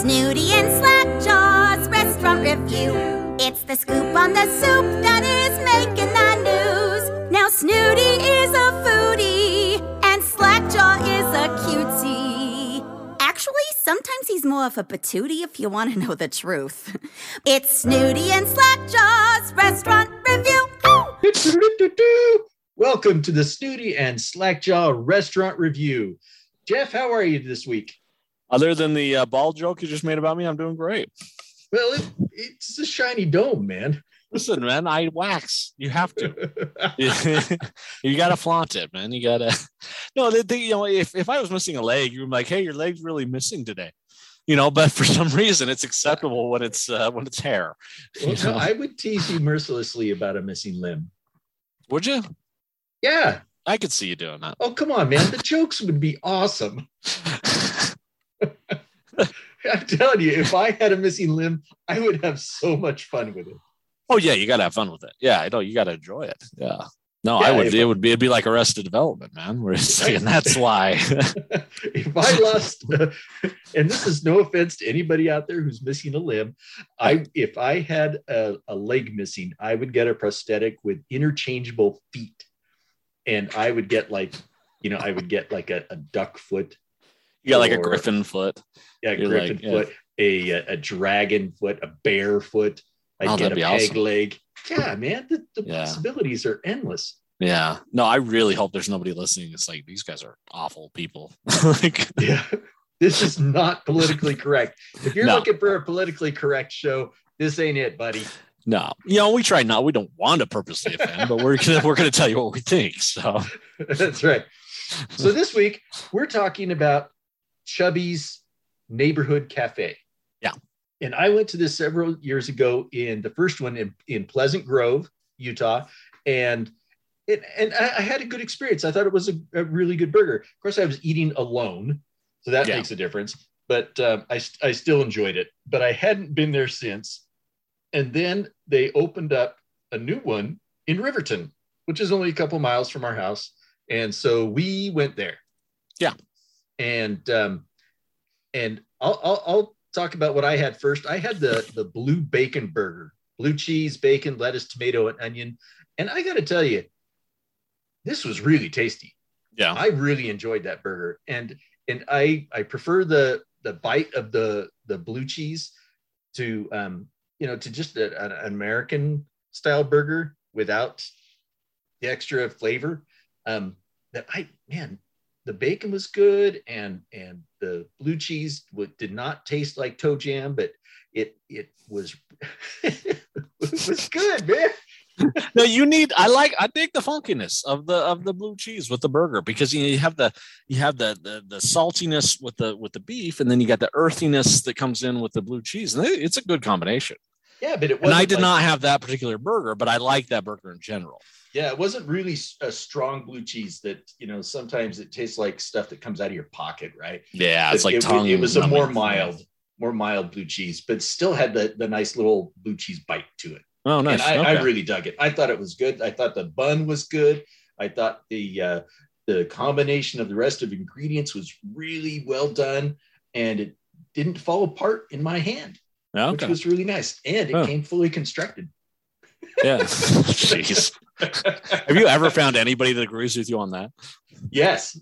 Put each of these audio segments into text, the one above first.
Snooty and Slackjaw's restaurant review. It's the scoop on the soup that is making the news. Now Snooty is a foodie and Slackjaw is a cutie. Actually, sometimes he's more of a patootie if you want to know the truth. It's Snooty and Slackjaw's restaurant review. Welcome to the Snooty and Slackjaw Restaurant Review. Jeff, how are you this week? Other than the uh, ball joke you just made about me, I'm doing great. Well, it, it's a shiny dome, man. Listen, man, I wax. You have to. you got to flaunt it, man. You got to. No, they, they, you know, if, if I was missing a leg, you're like, hey, your leg's really missing today. You know, but for some reason, it's acceptable when it's uh, when it's hair. Well, no, I would tease you mercilessly about a missing limb. Would you? Yeah. I could see you doing that. Oh, come on, man. The jokes would be awesome. I'm telling you, if I had a missing limb, I would have so much fun with it. Oh yeah, you gotta have fun with it. Yeah, I know you gotta enjoy it. Yeah. No, Yeah, I would. It I- would be. It'd be like Arrested Development, man. Where it's saying that's why. if I lost, and this is no offense to anybody out there who's missing a limb, I if I had a, a leg missing, I would get a prosthetic with interchangeable feet, and I would get like, you know, I would get like a, a duck foot, you got like a griffin foot. You're griffin like, yeah. foot, a, uh, a dragon foot, a bear foot. I'd Oh, get a peg awesome. leg. Yeah, man, the, the Yeah. possibilities are endless. Yeah. No, I really hope there's nobody listening. It's like these guys are awful people. like, Yeah. This is not politically correct. If you're No. looking for a politically correct show, this ain't it, buddy. no, you know, we try not. We don't want to purposely offend, but we're gonna we're gonna tell you what we think. So That's right. So this week we're talking about Chubby's Neighborhood Cafe. Yeah. And I went to this several years ago in the first one in, in Pleasant Grove, Utah. And it, and I, I had a good experience. I thought it was a, a really good burger. Of course, I was eating alone. So that Yeah. makes a difference. But um, I, I still enjoyed it. But I hadn't been there since. And then they opened up a new one in Riverton, which is only a couple miles from our house. And so we went there. Yeah. And um, and I'll, I'll I'll talk about what I had first. I had the the blue bacon burger, blue cheese, bacon, lettuce, tomato, and onion. And I got to tell you, this was really tasty. yeah, I really enjoyed that burger, and and I I prefer the the bite of the the blue cheese to um you know to just a, an American style burger without the extra flavor. Um, that I man, the bacon was good, and and the blue cheese w- did not taste like toe jam, but it it was it was good, man. no, you need. I like. I dig the funkiness of the of the blue cheese with the burger because you, know, you have the you have the, the the saltiness with the with the beef, and then you got the earthiness that comes in with the blue cheese, and it's a good combination. Yeah, but it And I did like- not have that particular burger, but I like that burger in general. Yeah, it wasn't really a strong blue cheese that, you know, sometimes it tastes like stuff that comes out of your pocket, right? Yeah, it's It- like it, tongue. It was a more mild, more mild blue cheese, but still had the, the nice little blue cheese bite to it. Oh, nice. And I, I really dug it. I thought it was good. I thought the bun was good. I thought the uh, the combination of the rest of ingredients was really well done, and it didn't fall apart in my hand, Yeah, which was really nice. And it Huh. came fully constructed. Yeah. Jeez. Have you ever found anybody that agrees with you on that? Yes.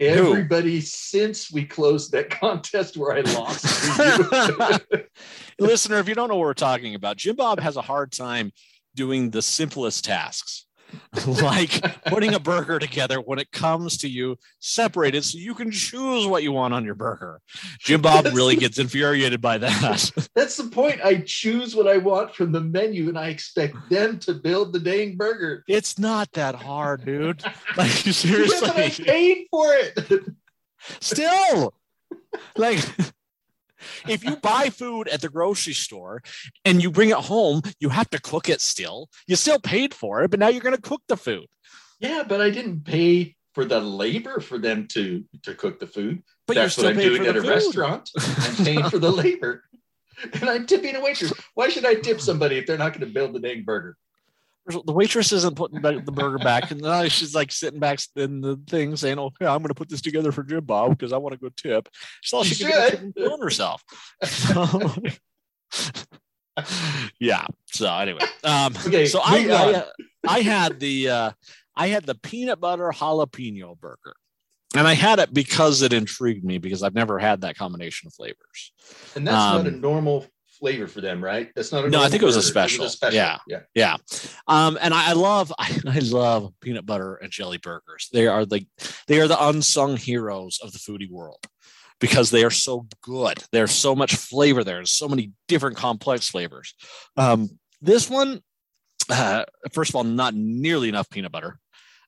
Everybody since we closed that contest where I lost. Listener, if you don't know what we're talking about, Jim Bob has a hard time doing the simplest tasks, like putting a burger together when it comes to you separated so you can choose what you want on your burger. Jim Bob really gets infuriated by that. That's the point. I choose what I want from the menu and I expect them to build the dang burger. It's not that hard, dude. Like Yeah, but I'm seriously, for it. still like if you buy food at the grocery store and you bring it home, you have to cook it still. You still paid for it, but now you're going to cook the food. Yeah, but I didn't pay for the labor for them to to cook the food. But That's you're what still I'm doing at a food. restaurant. I'm paying for the labor. And I'm tipping a waitress. Why should I tip somebody if they're not going to build the dang burger? The waitress isn't putting the, the burger back, and now she's like sitting back in the thing saying, "Oh, yeah, I'm going to put this together for Jim Bob because I want a good tip." She's all She she, can do should. herself. So, yeah. So anyway, um, Okay, so I I, uh, I had the uh, I had the peanut butter jalapeno burger. And I had it because it intrigued me because I've never had that combination of flavors. and that's not a um, normal flavor for them, right? That's not a No, I think it was a burger. special. Yeah. yeah. Yeah. Um, and I, I love I, I love peanut butter and jelly burgers. They are like they are the unsung heroes of the foodie world because they are so good. There's so much flavor there. There's so many different complex flavors. Um, this one, uh, first of all, not nearly enough peanut butter.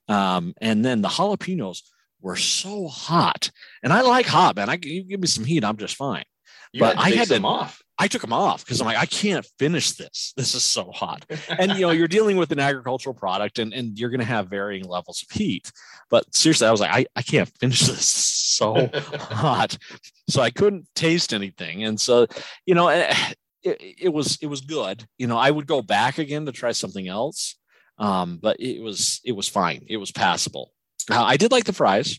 Um, and then the jalapenos were so hot. And I like hot, man. I you give me some heat, I'm just fine. You But had I had them off. I took them off because I'm like, I can't finish this. This is so hot. and you know, you're dealing with an agricultural product and, and you're gonna have varying levels of heat. But seriously, I was like, I, I can't finish this so hot. So I couldn't taste anything. And so, you know, eh, it, it was it was good. You know, I would go back again to try something else. Um, but it was it was fine. It was passable. Uh, I did like the fries.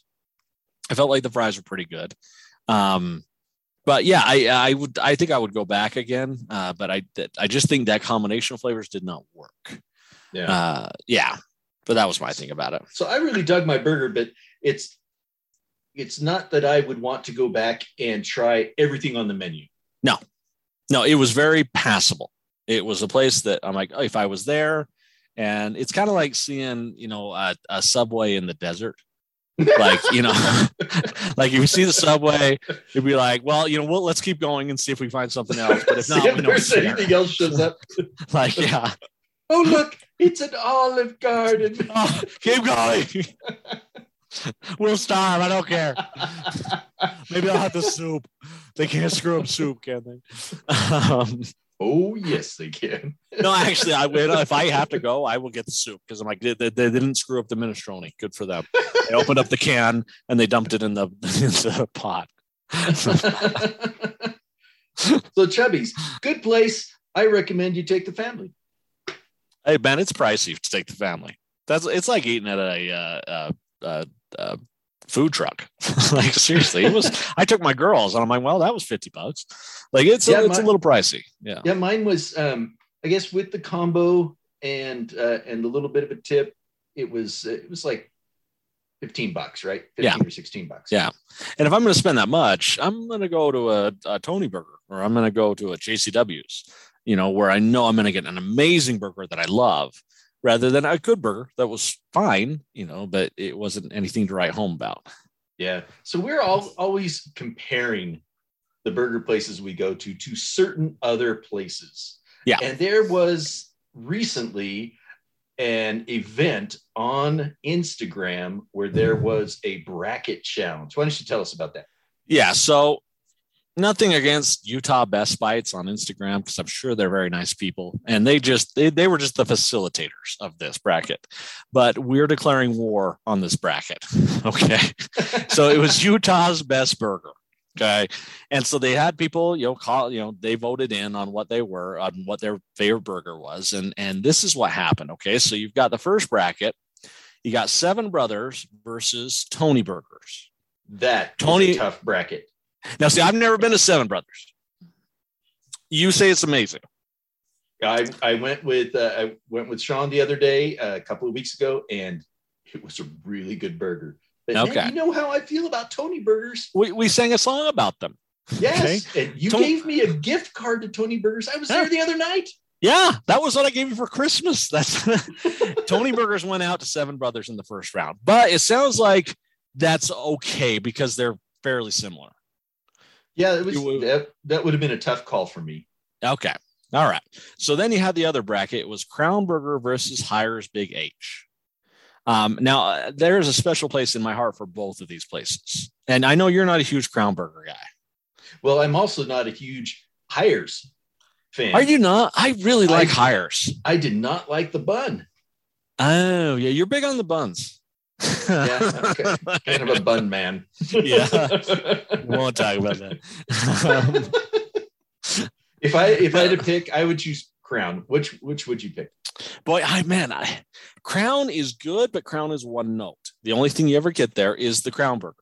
I felt like the fries were pretty good. Um, but yeah, I I would I think I would go back again. Uh, but I I just think that combination of flavors did not work. yeah. Uh, yeah, but that was my thing about it. So I really dug my burger, but it's it's not that I would want to go back and try everything on the menu. No, no, it was very passable. It was a place that I'm like, oh, if I was there, and it's kind of like seeing you know a, a subway in the desert. Like you know like if you see the subway you'd be like well you know well let's keep going and see if we find something else but if not if we know there's there. anything else shows up. like yeah Oh look, it's an Olive Garden. Oh, keep going we'll starve i don't care maybe i'll have the soup they can't screw up soup can they um, oh yes, they can. no actually i will if i have to go i will get the soup because i'm like they, they, they didn't screw up the minestrone good for them they opened up the can and they dumped it in the, in the pot so Chubby's, good place. I recommend you take the family. Hey Ben, it's pricey to take the family. That's it's like eating at a uh, uh, uh, uh, food truck. like seriously, it was. I took my girls, and I'm like, well, that was fifty bucks. Like it's Yeah, a, it's a little pricey. Yeah. Yeah, mine was um, I guess with the combo and uh, and a little bit of a tip, it was it was like 15 bucks, right? 15 or 16 bucks. Yeah. And if I'm going to spend that much, I'm going to go to a, a Tony Burger or I'm going to go to a JCW's. You know, where I know I'm going to get an amazing burger that I love, rather than a good burger that was fine. You know, but it wasn't anything to write home about. Yeah. So we're all always comparing the burger places we go to to certain other places. Yeah. And there was recently an event on Instagram where there mm-hmm. was a bracket challenge. Why don't you tell us about that? Yeah. So nothing against Utah Best Bites on Instagram because I'm sure they're very nice people. And they just they, they were just the facilitators of this bracket. But we're declaring war on this bracket. Okay. so it was Utah's best burger. Okay. And so they had people, you know, call, you know, they voted in on what they were, on what their favorite burger was. And and this is what happened. Okay. So you've got the first bracket, you got seven brothers versus Tony Burgers. That Tony- tough bracket. Now, see, I've never been to Seven Brothers. You say it's amazing. I, I went with uh, I went with Sean the other day, uh, a couple of weeks ago, and it was a really good burger. But man, Okay. you know how I feel about Tony Burgers. We, we sang a song about them. Yes, and you Tony- gave me a gift card to Tony Burgers. I was Yeah. there the other night. Yeah, that was what I gave you for Christmas. That's Tony Burgers went out to Seven Brothers in the first round, but it sounds like that's okay because they're fairly similar. Yeah, it was that, that would have been a tough call for me. Okay. All right. So then you had the other bracket. It was Crown Burger versus Hires Big H. Um, now, uh, there is a special place in my heart for both of these places. And I know you're not a huge Crown Burger guy. Well, I'm also not a huge hires fan. Are you not? I really like I- Hires. I did not like the bun. Oh, yeah. You're big on the buns. Yeah, okay. Kind of a bun man. Yeah. we won't talk about that. Um, if I if I had to pick, I would choose Crown. Which which would you pick? Boy, I man, I, Crown is good, but Crown is one note. The only thing you ever get there is the Crown Burger.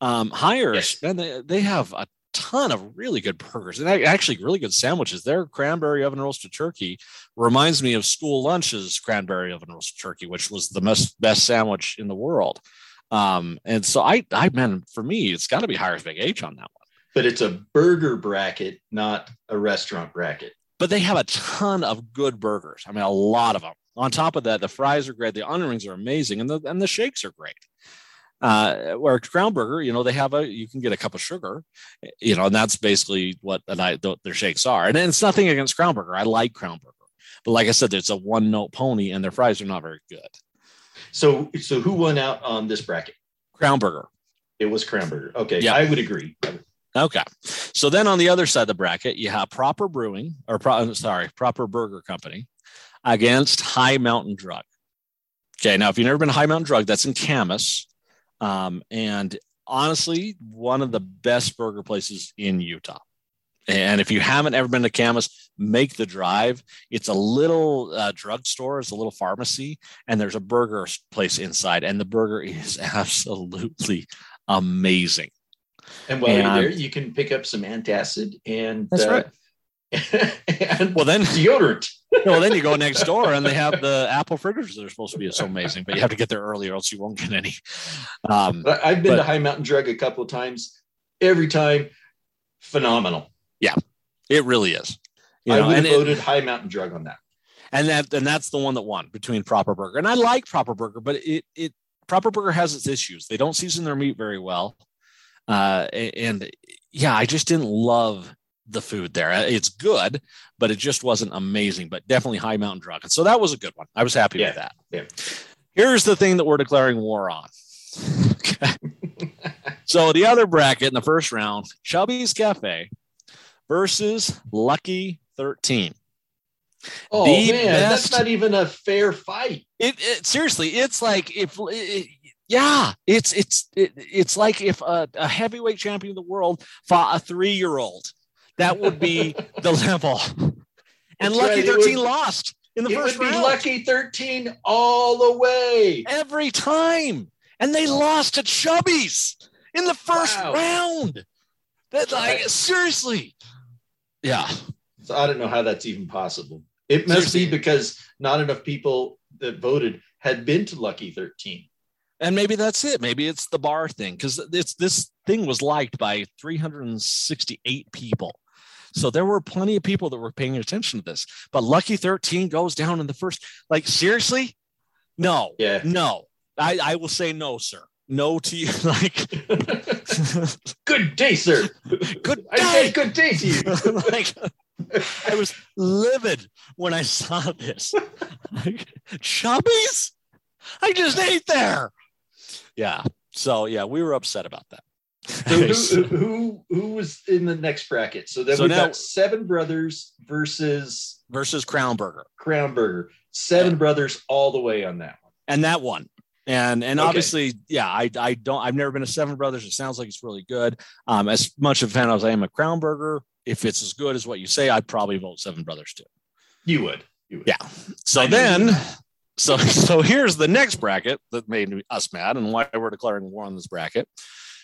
Um, Hires, Yes. man, they, they have a ton of really good burgers and actually really good sandwiches. Their cranberry oven roasted turkey reminds me of school lunches cranberry oven roasted turkey, which was the best best sandwich in the world. Um, and so I, I man, for me, it's got to be Hires Big H on that one. But it's a burger bracket, not a restaurant bracket. but they have a ton of good burgers. I mean, a lot of them. On top of that, the fries are great, the onion rings are amazing, and the and the shakes are great. Uh, where Crown Burger, you know, they have a you can get a cup of sugar, you know, and that's basically what and I, their shakes are. And it's nothing against Crown Burger. I like Crown Burger, but like I said, it's a one note pony, and their fries are not very good. So so who won out on this bracket? Crown Burger. It was Crown Burger. Okay, Yeah. I would agree. Okay. So then on the other side of the bracket, you have Proper Brewing or pro, sorry, Proper Burger Company against High Mountain Drug. Okay. Now, if you've never been to High Mountain Drug, that's in Kamas. Um, and honestly, one of the best burger places in Utah. And if you haven't ever been to Kamas, make the drive. It's a little uh, drugstore, it's a little pharmacy, and there's a burger place inside, and the burger is absolutely amazing. And while you're there, you can pick up some antacid and That's uh, right. and Well, then deodorant. Well, then you go next door and they have the apple fritters that are supposed to be so amazing, but you have to get there early or else you won't get any. Um, I've been But- to High Mountain Drug a couple of times. Every time, phenomenal. Yeah, it really is. You I know, would have it- voted High Mountain Drug on that. and that and that's the one that won between Proper Burger. And I like Proper Burger, but it it Proper Burger has its issues. They don't season their meat very well. Uh, and yeah, I just didn't love the food there. Uh, It's good, but it just wasn't amazing. But definitely High Mountain Drug. And so that was a good one. I was happy with that. yeah. Here's the thing that we're declaring war on. Okay. so the other bracket in the first round, Chubby's Cafe versus Lucky 13. Oh The man, that's not even a fair fight. It, it seriously, it's like if it, yeah, it's it's it, it's like if a, a heavyweight champion of the world fought a three year old. That would be the level. And That's Lucky right, 13 would- lost in the it first would be round. Lucky 13 all the way. every time. And they oh. lost to Chubby's in the first Wow. round. That like Right. seriously. Yeah. So I don't know how that's even possible. It must Seriously. be because not enough people that voted had been to Lucky 13. And maybe that's it. Maybe it's the bar thing because it's this thing was liked by 368 people. So there were plenty of people that were paying attention to this. But Lucky 13 goes down in the first. Like, seriously? No, Yeah. no. I, I will say no, sir. No to you. Like, good day, sir. good I day. said good day to you. like I was livid when I saw this. Like, Chubby's? I just ate there. Yeah. So yeah, we were upset about that. So who, who who was in the next bracket? So then So we've now- got Seven Brothers versus Versus Crown Burger. Crown Burger. Seven Yeah. Brothers all the way on that one. And that one. And and Okay. obviously, yeah, I I don't I've never been to Seven Brothers. It sounds like it's really good. Um, as much of a fan as I am a Crown Burger, if it's as good as what you say, I'd probably vote Seven Brothers too. You would. You would. Yeah. So I then, so so here's the next bracket that made us mad and why we're declaring war on this bracket.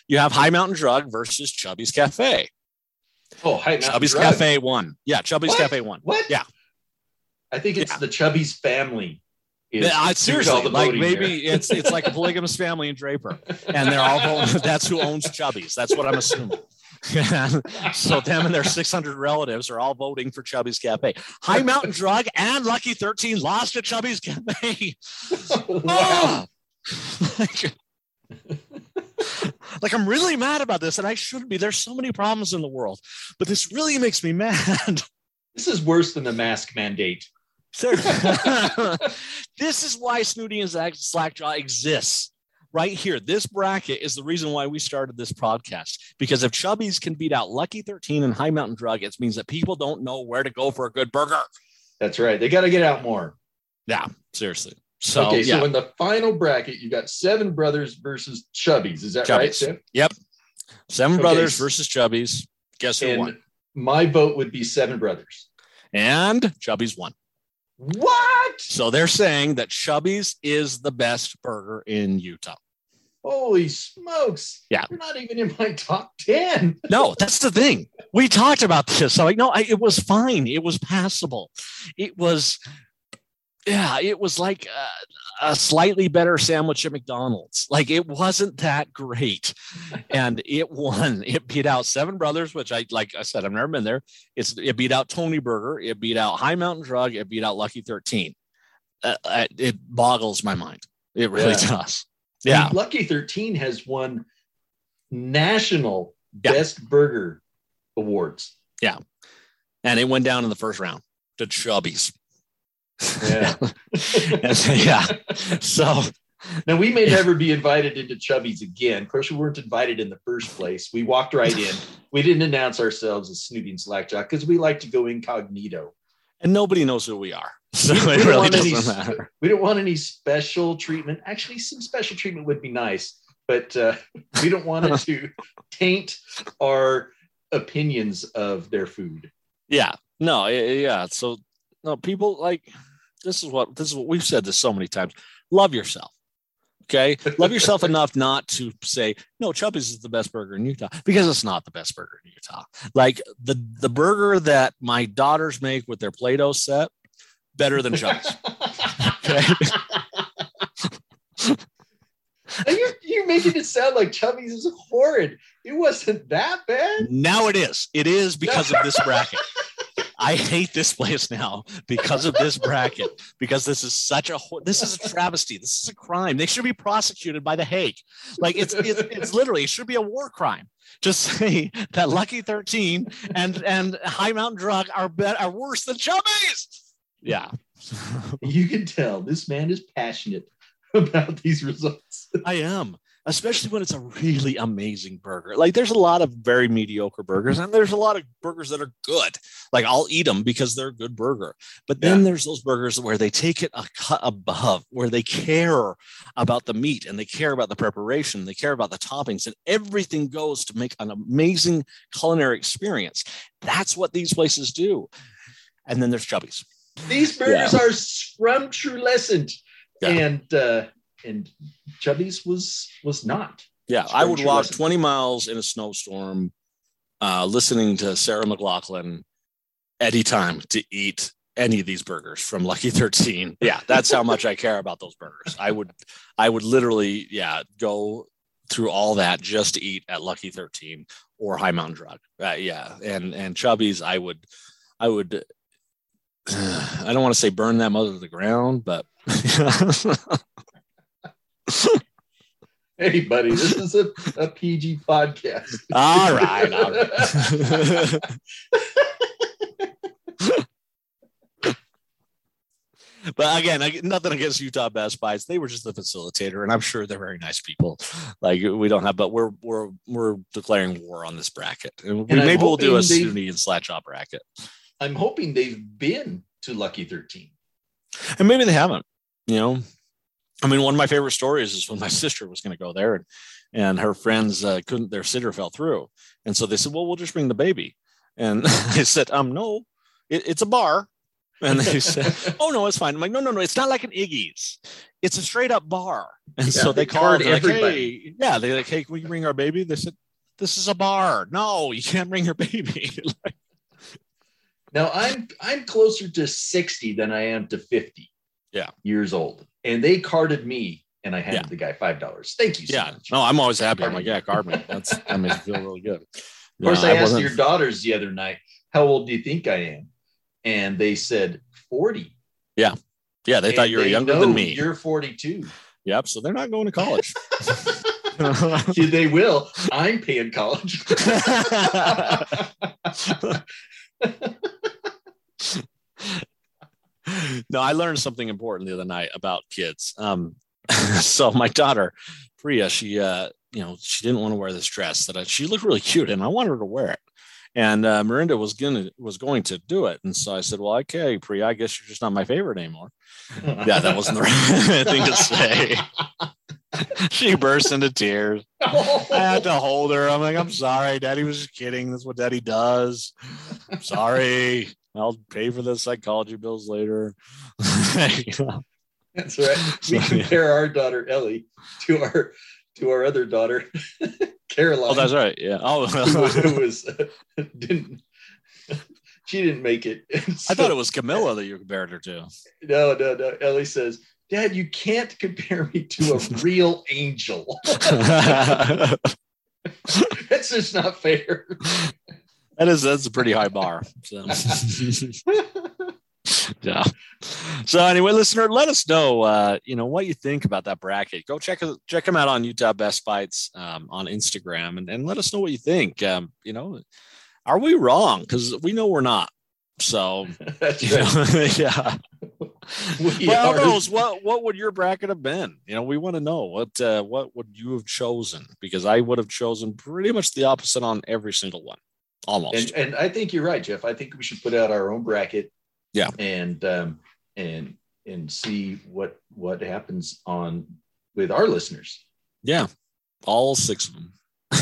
You have High Mountain Drug versus Chubby's Cafe. Oh, High Mountain Chubby's Drug. Cafe won. Yeah, Chubby's What? Cafe won. What? Yeah. I think it's Yeah. the Chubby's family. is I, seriously, like maybe there. it's it's like a polygamous family in Draper, and they're all voting. That's who owns Chubby's. That's what I'm assuming. so them and their 600 relatives are all voting for Chubby's Cafe. High Mountain Drug and Lucky 13 lost to Chubby's Cafe. wow. Ah! Like, I'm really mad about this, and I shouldn't be. There's so many problems in the world, but this really makes me mad. This is worse than the mask mandate. This is why Snooty and Slackjaw exists. Right here, this bracket is the reason why we started this podcast. Because if Chubby's can beat out Lucky 13 and High Mountain Drug, it means that people don't know where to go for a good burger. That's right. They got to get out more. Yeah, seriously. So, okay, yeah, so in the final bracket, you got Seven Brothers versus Chubby's. Is that right, Chubby's. Yep. Seven okay. Brothers versus Chubby's. Guess who And won? my vote would be Seven Brothers. and Chubby's won. What? So they're saying that Chubby's is the best burger in Utah. Holy smokes. Yeah. You're not even in my top 10. No, that's the thing. We talked about this. So like, no, I, it was fine. It was passable. It was, yeah, it was like a, a slightly better sandwich at McDonald's. Like it wasn't that great, and it won. It beat out Seven Brothers, which I like. I said I've never been there. It's it beat out Tony Burger. It beat out High Mountain Drug. It beat out Lucky Thirteen. Uh, uh, it boggles my mind. It really Yeah. does. Yeah. And Lucky 13 has won national Yeah. best burger awards. Yeah, and it went down in the first round to Chubby's. Yeah. Yeah. So Now we may never be invited into Chubby's again. Of course, we weren't invited in the first place. We walked right in. We didn't announce ourselves as Snooty and Slackjaw because we like to go incognito. and nobody knows who we are. So We- it don't really want any doesn't sp- matter. We don't want any special treatment. Actually, some special treatment would be nice, but uh, we don't want it to taint our opinions of their food. Yeah. No, yeah. So no, people like this is what this is what we've said this so many times. Love yourself. Okay. Love yourself enough not to say, no, Chubby's is the best burger in Utah because it's not the best burger in Utah. Like the the burger that my daughters make with their Play-Doh set, better than Chubby's. Okay. You're, you're making it sound like Chubby's is horrid. It wasn't that bad. Now it is. It is because of this bracket. I hate this place now because of this bracket. Because this is such a this is a travesty. This is a crime. They should be prosecuted by the Hague. Like it's it's, it's literally it should be a war crime to say that Lucky Thirteen and and High Mountain Drug are bet are worse than Chubby's. Yeah, You can tell this man is passionate about these results. I am. Especially when it's a really amazing burger. Like there's a lot of very mediocre burgers, and there's a lot of burgers that are good. Like I'll eat them because they're a good burger. But then Yeah. there's those burgers where they take it a cut above, where they care about the meat and they care about the preparation, they care about the toppings, and everything goes to make an amazing culinary experience. That's what these places do. And then there's Chubby's. These burgers are scrumptious, Yeah. and uh, and Chubby's was was not. Yeah, I would walk Scrumptious. 20 miles in a snowstorm, uh, listening to Sarah McLachlan anytime to eat any of these burgers from Lucky 13. Yeah, that's how much I care about those burgers. I would, I would literally, yeah, go through all that just to eat at Lucky 13 or High Mountain Drug. Uh, yeah, and and Chubby's, I would, I would. I don't want to say burn that mother to the ground, but Hey, buddy, this is a, a PG podcast. all right, all right. but again, I, nothing against Utah Best Bites. They were just the facilitator, and I'm sure they're very nice people. Like we don't have, but we're we're we're declaring war on this bracket, and, And maybe we'll do a Snooty and Slackjaw bracket, I'm hoping they've been to Lucky 13. and maybe they haven't. You know, I mean, one of my favorite stories is when my sister was going to go there, and and her friends uh, couldn't. Their sitter fell through, and so they said, "Well, we'll just bring the baby." And I said, "Um, no, it, it's a bar." And they said, "Oh no, it's fine." I'm like, "No, no, no, it's not like an Iggy's. It's a straight up bar." And Yeah, so they they called, they're like, everybody. "Hey, yeah." They're like, "Hey, can we bring our baby?" They said, "This is a bar. No, you can't bring your baby." Like, Now I'm I'm closer to 60 than I am to 50 Yeah. years old. And they carded me and I handed Yeah. the guy five dollars. Thank you so yeah, much. no, I'm always happy. I'm like, "Yeah, card me." That's that makes me feel really good. Of course, Yeah, I, asked wasn't- your daughters the other night, how old do you think I am? And they said 40. Yeah, Yeah. they thought you were younger than me. You're 42. Yep. So they're not going to college. Yeah, they will. I'm paying college. No, I learned something important the other night about kids. Um, so my daughter, Priya, she, uh, you know, she didn't want to wear this dress that I, she looked really cute, and I wanted her to wear it. And uh, Miranda was gonna was going to do it, and so I said, "Well, okay, Priya, I guess you're just not my favorite anymore." Yeah, that wasn't the right thing to say. she burst into tears. I had to hold her. I'm like, I'm sorry. Daddy was just kidding. That's what daddy does. I'm sorry. I'll pay for the psychology bills later. That's right. We So, yeah. compare our daughter Ellie to our to our other daughter Caroline. oh, that's right. Yeah. Oh, who, was- uh, didn't she didn't make it. I thought it was Camilla that you compared her to. no, no, no. Ellie says, "Dad, you can't compare me to a real angel. that That's just not fair." Is that's a pretty high bar. So. yeah. So anyway, listener, let us know, uh, you know, what you think about that bracket. Go check check them out on Utah Best Bites um, on Instagram, and, and let us know what you think. Um, you know, are we wrong? Because we know we're not. So you know, yeah. We well, are- who knows what what would your bracket have been? You know, we want to know what uh, what would you have chosen? Because I would have chosen pretty much the opposite on every single one, almost. and and I think you're right, Jeff. I think we should put out our own bracket. Yeah. And um and and see what what happens on with our listeners. yeah, all six of them.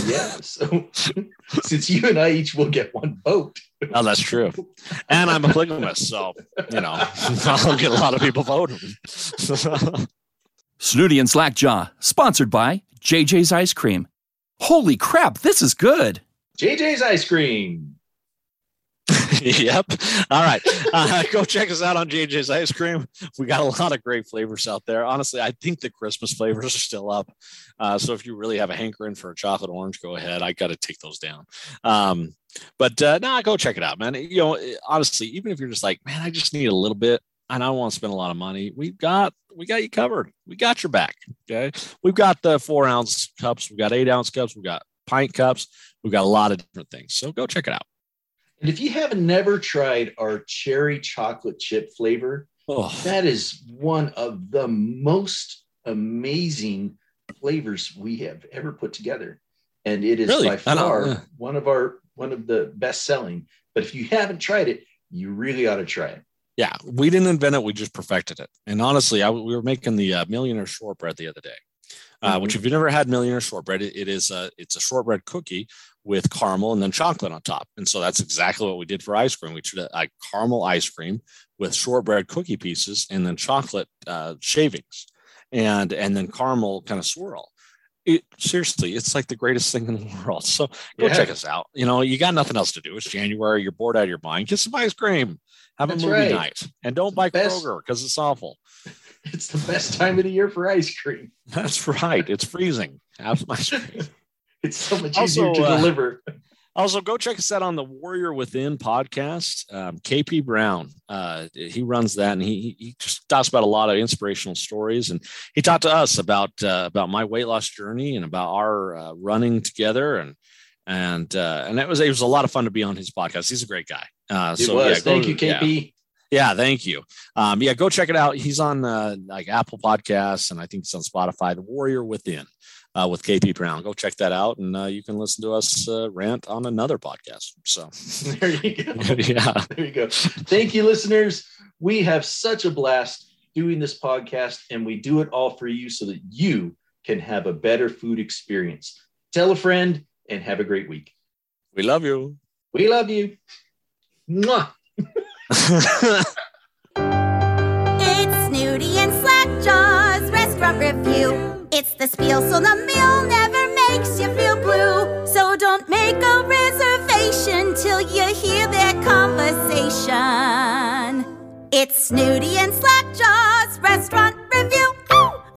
Yeah. So since you and I each will get one vote. Oh, that's true. And I'm a polygamist, so you know I'll get a lot of people voting. Snooty and Slackjaw, sponsored by JJ's Ice Cream. Holy crap, this is good. JJ's ice cream. yep. All right. Uh, go check us out on JJ's Ice Cream. We got a lot of great flavors out there. Honestly, I think the Christmas flavors are still up. Uh, so if you really have a hankering for a chocolate orange, go ahead. I got to take those down. Um, but uh, nah, go check it out, man. You know, honestly, even if you're just like, man, I just need a little bit and I don't want to spend a lot of money, we've got we got you covered. We got your back. Okay. We've got the four ounce cups, we've got eight ounce cups, we've got pint cups, we've got a lot of different things. So go check it out. And if you haven't never tried our cherry chocolate chip flavor, Oh, that is one of the most amazing flavors we have ever put together. And it is Really? by far yeah. one of our one of the best selling. But if you haven't tried it, you really ought to try it. yeah, we didn't invent it; we just perfected it. And honestly, I, we were making the uh, millionaire shortbread the other day. Uh, Which, if you've never had millionaire shortbread, it, it is a it's a shortbread cookie with caramel and then chocolate on top. And so that's exactly what we did for ice cream. We did a, a caramel ice cream with shortbread cookie pieces and then chocolate uh, shavings, and and then caramel kind of swirl. It, seriously, it's like the greatest thing in the world. So go Yeah. check us out. You know, you got nothing else to do. It's January. You're bored out of your mind. Get some ice cream. Have That's a movie right. night, and don't buy Best- Kroger because it's awful. It's the best time of the year for ice cream. That's right. It's freezing. Have some ice cream. It's so much Also, easier to uh, deliver. Also, go check us out on the Warrior Within podcast. Um, KP Brown, uh, he runs that, and he he just talks about a lot of inspirational stories. And he talked to us about uh, about my weight loss journey and about our uh, running together, and and uh, and it was it was a lot of fun to be on his podcast. He's a great guy. Uh, It so was. yeah, go- Thank you. KP. Yeah, thank you. Um, yeah, go check it out. He's on uh, like Apple Podcasts, and I think it's on Spotify. The Warrior Within uh, with KP Brown. Go check that out, and uh, you can listen to us uh, rant on another podcast. So, There you go. yeah, There you go. Thank you, listeners. We have such a blast doing this podcast, and we do it all for you so that you can have a better food experience. Tell a friend and have a great week. we love you. We love you. Mwah. it's Snooty and Slackjaw's restaurant review. It's the spiel, so the meal never makes you feel blue. So don't make a reservation till you hear their conversation. It's Snooty and Slackjaw's restaurant review.